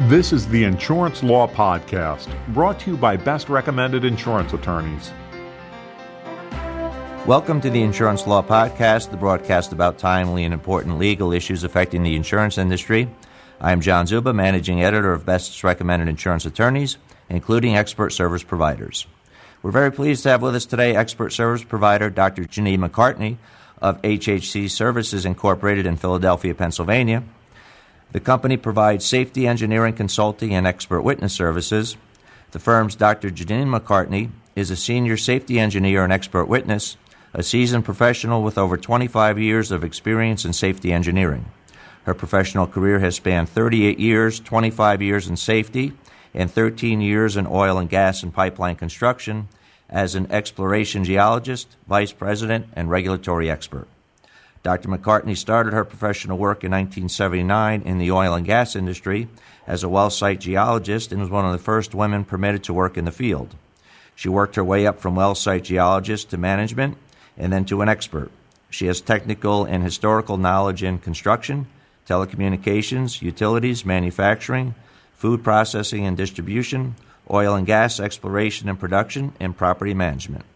This is the Insurance Law Podcast, brought to you by Best Recommended Insurance Attorneys. Welcome to the Insurance Law Podcast, the broadcast about timely and important legal issues affecting the insurance industry. I am John Czuba, managing editor of Best Recommended Insurance Attorneys, including expert service providers. We're very pleased to have with us today expert service provider Dr. Janine McCartney of HHC Services Incorporated in Philadelphia, Pennsylvania. The company provides safety engineering consulting and expert witness services. The firm's Dr. Janine McCartney is a senior safety engineer and expert witness, a seasoned professional with over 25 years of experience in safety engineering. Her professional career has spanned 38 years, 25 years in safety, and 13 years in oil and gas and pipeline construction as an exploration geologist, vice president, and regulatory expert. Dr. McCartney started her professional work in 1979 in the oil and gas industry as a well site geologist and was one of the first women permitted to work in the field. She worked her way up from well site geologist to management and then to an expert. She has technical and historical knowledge in construction, telecommunications, utilities, manufacturing, food processing and distribution, oil and gas exploration and production, and property management.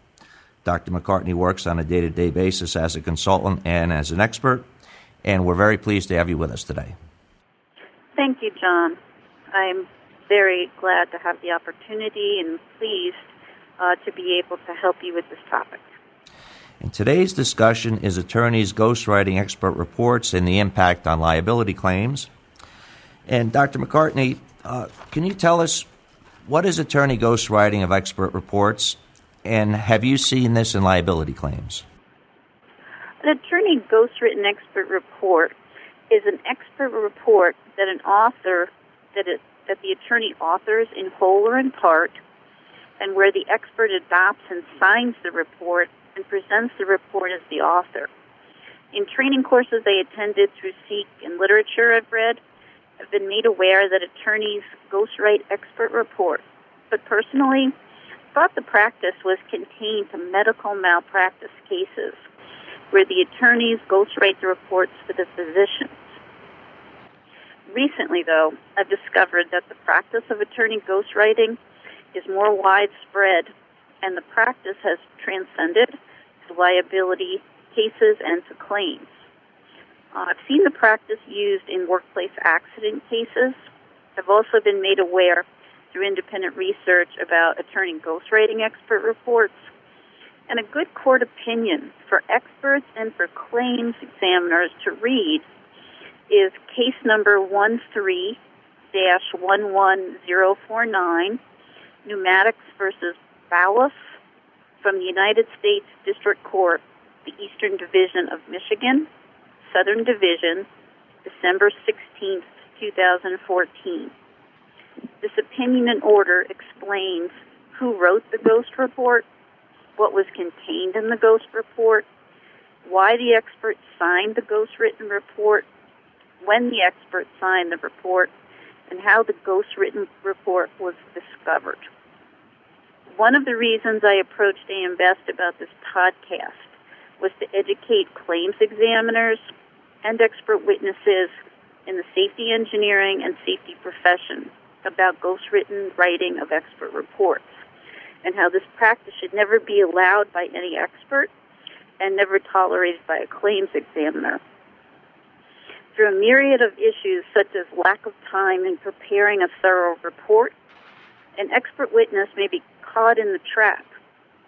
Dr. McCartney works on a day to day basis as a consultant and as an expert, and we're very pleased to have you with us today. Thank you, John. I'm very glad to have the opportunity and pleased uh, to be able to help you with this topic. And today's discussion is attorneys' ghostwriting expert reports and the impact on liability claims. And Dr. McCartney, uh, can you tell us what is attorney ghostwriting of expert reports, and have you seen this in liability claims? An attorney ghostwritten expert report is an expert report that an author that it, that the attorney authors in whole or in part, and where the expert adopts and signs the report and presents the report as the author. In training courses I attended through SEAK and literature I've read, I've been made aware that attorneys ghostwrite expert reports, but personally thought the practice was contained to medical malpractice cases where the attorneys ghostwrite the reports for the physicians. Recently, though, I've discovered that the practice of attorney ghostwriting is more widespread and the practice has transcended to liability cases and to claims. Uh, I've seen the practice used in workplace accident cases. I've also been made aware through independent research about attorney ghostwriting expert reports. And a good court opinion for experts and for claims examiners to read is case number 13 11049, Numatics versus Balluff from the United States District Court, the Eastern Division of Michigan, Southern Division, December 16, 2014. This opinion and order explains who wrote the ghost report, what was contained in the ghost report, why the expert signed the ghost written report, when the expert signed the report, and how the ghost written report was discovered. One of the reasons I approached AM Best about this podcast was to educate claims examiners and expert witnesses in the safety engineering and safety profession about ghostwritten writing of expert reports and how this practice should never be allowed by any expert and never tolerated by a claims examiner. Through a myriad of issues such as lack of time in preparing a thorough report, an expert witness may be caught in the trap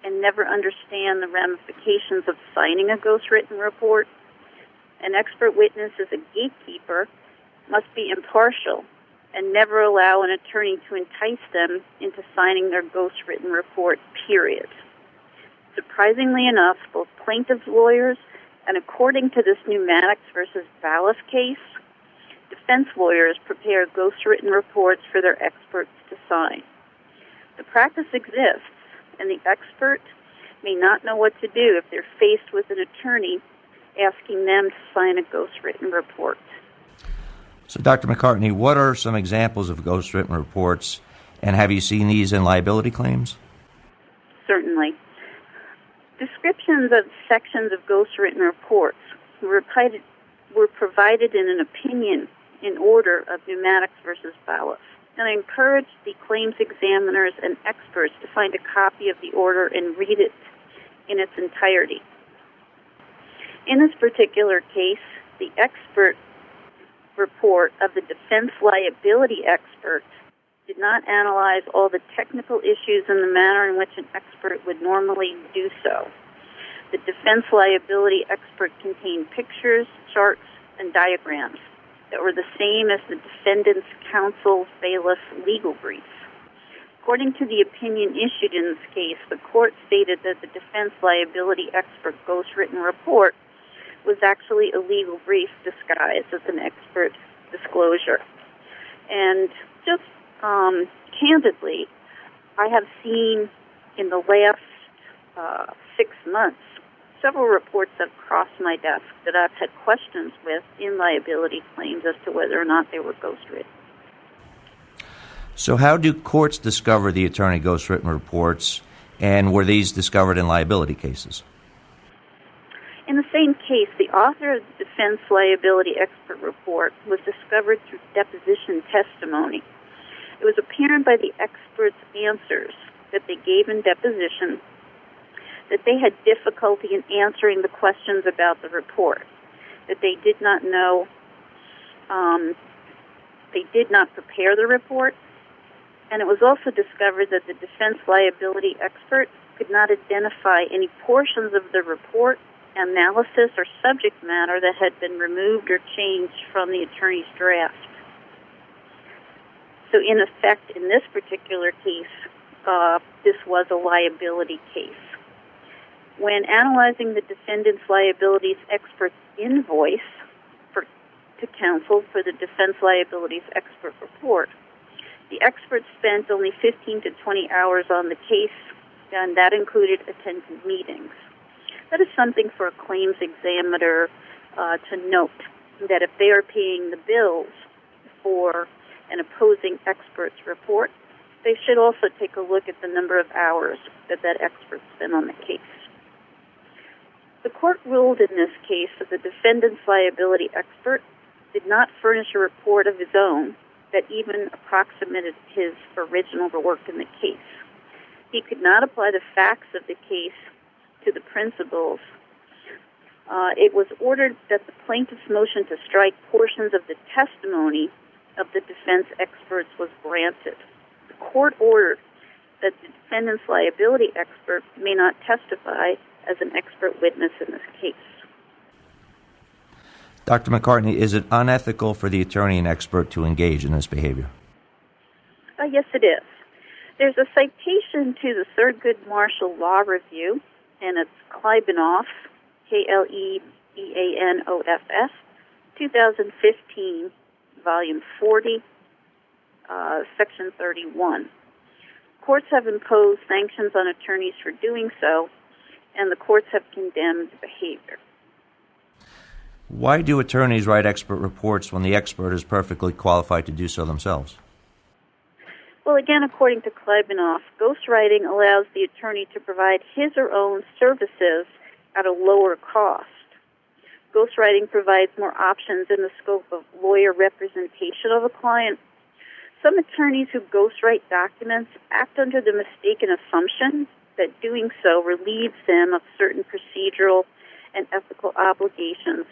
and never understand the ramifications of signing a ghostwritten report. An expert witness is a gatekeeper, must be impartial, and never allow an attorney to entice them into signing their ghostwritten report, period. Surprisingly enough, both plaintiff's lawyers and according to this Numatics versus Balluff case, defense lawyers prepare ghostwritten reports for their experts to sign. The practice exists, and the expert may not know what to do if they're faced with an attorney asking them to sign a ghostwritten report. So, Dr. McCartney, what are some examples of ghostwritten reports, and have you seen these in liability claims? Certainly. Descriptions of sections of ghostwritten reports were provided, in an opinion in order of Numatics versus Balluff. And I encourage the claims examiners and experts to find a copy of the order and read it in its entirety. In this particular case, the expert report of the defense liability expert did not analyze all the technical issues in the manner in which an expert would normally do so. The defense liability expert contained pictures, charts, and diagrams that were the same as the defendant's counsel's Balluff legal brief. According to the opinion issued in this case, the court stated that the defense liability expert ghostwritten report was actually a legal brief disguised as an expert disclosure. And just um, candidly, I have seen in the last uh, six months several reports that have crossed my desk that I've had questions with in liability claims as to whether or not they were ghostwritten. So, how do courts discover the attorney ghostwritten reports, and were these discovered in liability cases? In the same case, the author of the defense liability expert report was discovered through deposition testimony. It was apparent by the experts' answers that they gave in deposition that they had difficulty in answering the questions about the report, that they did not know, um, they did not prepare the report, and it was also discovered that the defense liability expert could not identify any portions of the report, analysis, or subject matter that had been removed or changed from the attorney's draft. So, in effect, in this particular case, uh, this was a liability case. When analyzing the defendant's liabilities expert's invoice for, to counsel for the defense liabilities expert report, the expert spent only 15 to 20 hours on the case, and that included attending meetings. That is something for a claims examiner uh, to note that if they are paying the bills for an opposing expert's report, they should also take a look at the number of hours that that expert spent on the case. The court ruled in this case that the defendant's liability expert did not furnish a report of his own that even approximated his original work in the case. He could not apply the facts of the case to the principles. Uh, it was ordered that the plaintiff's motion to strike portions of the testimony of the defense experts was granted. The court ordered that the defendant's liability expert may not testify as an expert witness in this case. Dr. McCartney, is it unethical for the attorney and expert to engage in this behavior? Uh, yes, it is. There's a citation to the Thurgood Marshall Law Review, and it's Klebanoff, K L E B A N O F S, 2015, Volume 40, uh, Section 31. Courts have imposed sanctions on attorneys for doing so, and the courts have condemned the behavior. Why do attorneys write expert reports when the expert is perfectly qualified to do so themselves? Well, again, according to Klebanoff, ghostwriting allows the attorney to provide his or own services at a lower cost. Ghostwriting provides more options in the scope of lawyer representation of a client. Some attorneys who ghostwrite documents act under the mistaken assumption that doing so relieves them of certain procedural and ethical obligations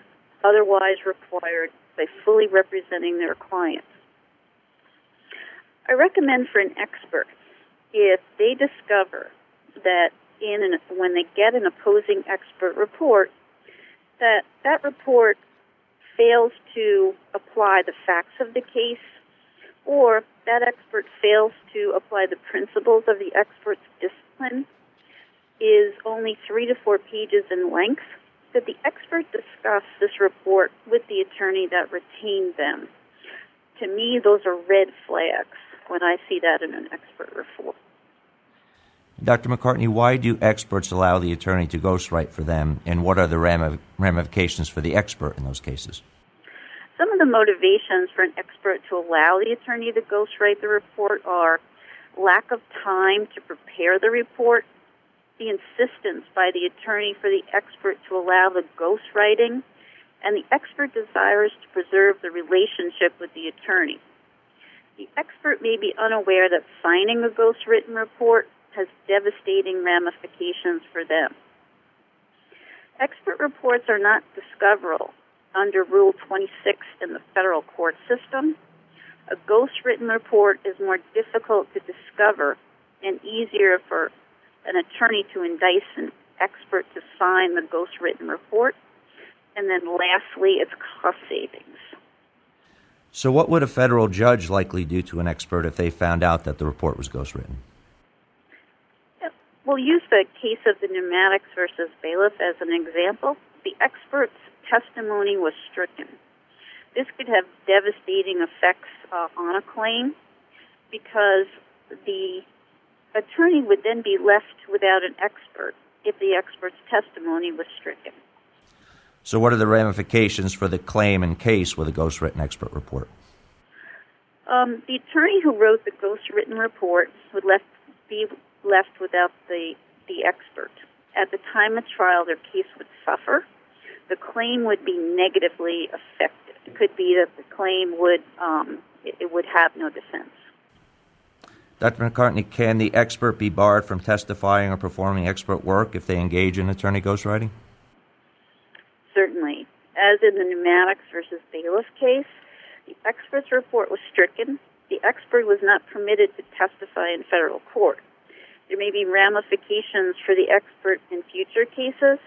otherwise required by fully representing their client. I recommend for an expert if they discover that in an, when they get an opposing expert report that that report fails to apply the facts of the case or that expert fails to apply the principles of the expert's discipline is only three to four pages in length, that the expert discuss this report with the attorney that retained them. To me, those are red flags when I see that in an expert report. Dr. McCartney, why do experts allow the attorney to ghostwrite for them, and what are the ramifications for the expert in those cases? Some of the motivations for an expert to allow the attorney to ghostwrite the report are lack of time to prepare the report, the insistence by the attorney for the expert to allow the ghostwriting, and the expert desires to preserve the relationship with the attorney. The expert may be unaware that signing a ghost written report has devastating ramifications for them. Expert reports are not discoverable under Rule 26 in the federal court system. A ghost written report is more difficult to discover and easier for an attorney to indict an expert to sign the ghost written report. And then lastly, it's cost savings. So, what would a federal judge likely do to an expert if they found out that the report was ghostwritten? We'll use the case of the Numatics versus Balluff as an example. The expert's testimony was stricken. This could have devastating effects uh, on a claim because the attorney would then be left without an expert if the expert's testimony was stricken. So, what are the ramifications for the claim and case with a ghost written expert report? Um, the attorney who wrote the ghost written report would left, be left without the, the expert. At the time of trial, their case would suffer. The claim would be negatively affected. It could be that the claim would um, it, it would have no defense. Dr. McCartney, can the expert be barred from testifying or performing expert work if they engage in attorney ghostwriting? Certainly. As in the Numatics versus Balluff case, the expert's report was stricken. The expert was not permitted to testify in federal court. There may be ramifications for the expert in future cases.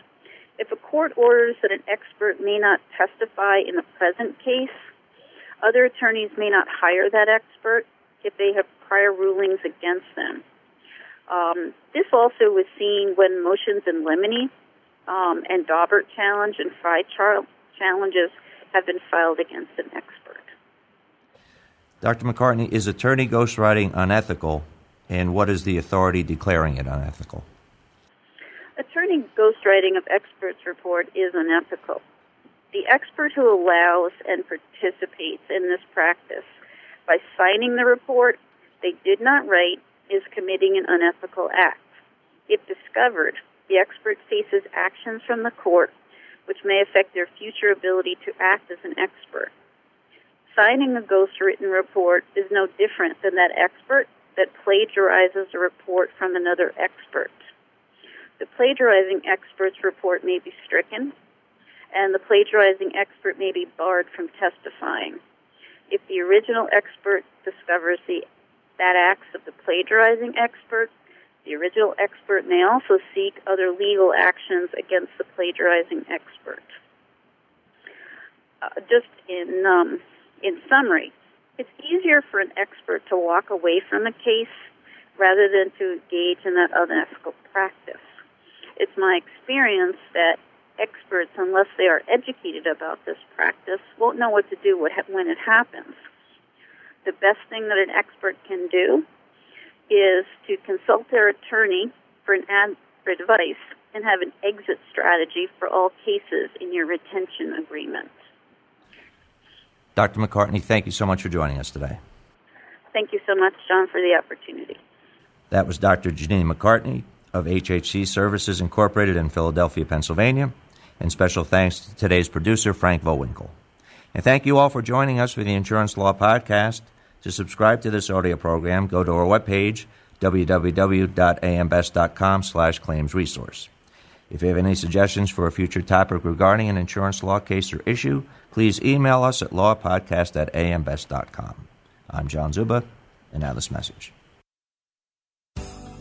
If a court orders that an expert may not testify in the present case, other attorneys may not hire that expert if they have prior rulings against them. Um, this also was seen when motions in limine um, and Daubert challenge and Frye challenges have been filed against an expert. Dr. McCartney, is attorney ghostwriting unethical and what is the authority declaring it unethical? Attorney ghostwriting of experts' report is unethical. The expert who allows and participates in this practice by signing the report they did not write is committing an unethical act. If discovered, the expert faces actions from the court which may affect their future ability to act as an expert. Signing a ghost written report is no different than that expert that plagiarizes a report from another expert. The plagiarizing expert's report may be stricken, and the plagiarizing expert may be barred from testifying. If the original expert discovers the bad acts of the plagiarizing expert, the original expert may also seek other legal actions against the plagiarizing expert. Uh, just in um, in summary, it's easier for an expert to walk away from a case rather than to engage in that unethical practice. It's my experience that experts, unless they are educated about this practice, won't know what to do when it happens. The best thing that an expert can do is to consult their attorney for an ad, for advice and have an exit strategy for all cases in your retention agreement. Dr. McCartney, thank you so much for joining us today. Thank you so much, John, for the opportunity. That was Dr. Janine McCartney of HHC Services Incorporated in Philadelphia, Pennsylvania. And special thanks to today's producer, Frank Vowinkel. And thank you all for joining us for the Insurance Law Podcast. To subscribe to this audio program, go to our webpage, www.ambest.com slash claims resource. If you have any suggestions for a future topic regarding an insurance law case or issue, please email us at lawpodcast at ambest.com. I'm John Czuba, and now this message.